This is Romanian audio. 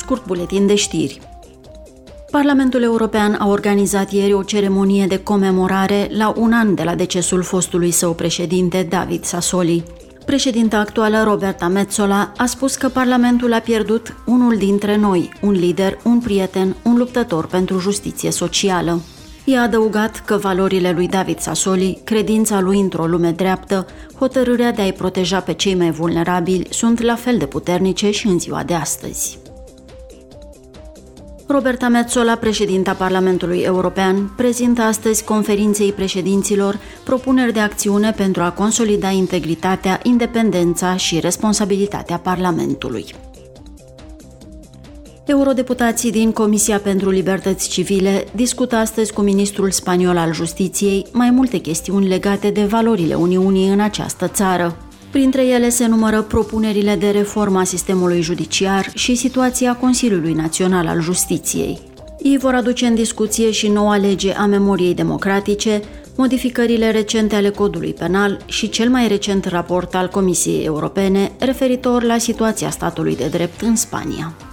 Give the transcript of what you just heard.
Scurt buletin de știri. Parlamentul European a organizat ieri o ceremonie de comemorare la un an de la decesul fostului său președinte David Sassoli. Președinta actuală, Roberta Metzola, a spus că Parlamentul a pierdut unul dintre noi, un lider, un prieten, un luptător pentru justiție socială. I-a adăugat că valorile lui David Sassoli, credința lui într-o lume dreaptă, hotărârea de a-i proteja pe cei mai vulnerabili sunt la fel de puternice și în ziua de astăzi. Roberta Metzola, președinta Parlamentului European, prezintă astăzi conferinței președinților propuneri de acțiune pentru a consolida integritatea, independența și responsabilitatea Parlamentului. Eurodeputații din Comisia pentru Libertăți Civile discută astăzi cu ministrul spaniol al Justiției mai multe chestiuni legate de valorile Uniunii în această țară. Printre ele se numără propunerile de reformă a sistemului judiciar și situația Consiliului Național al Justiției. Ei vor aduce în discuție și noua lege a memoriei democratice, modificările recente ale codului penal și cel mai recent raport al Comisiei Europene referitor la situația statului de drept în Spania.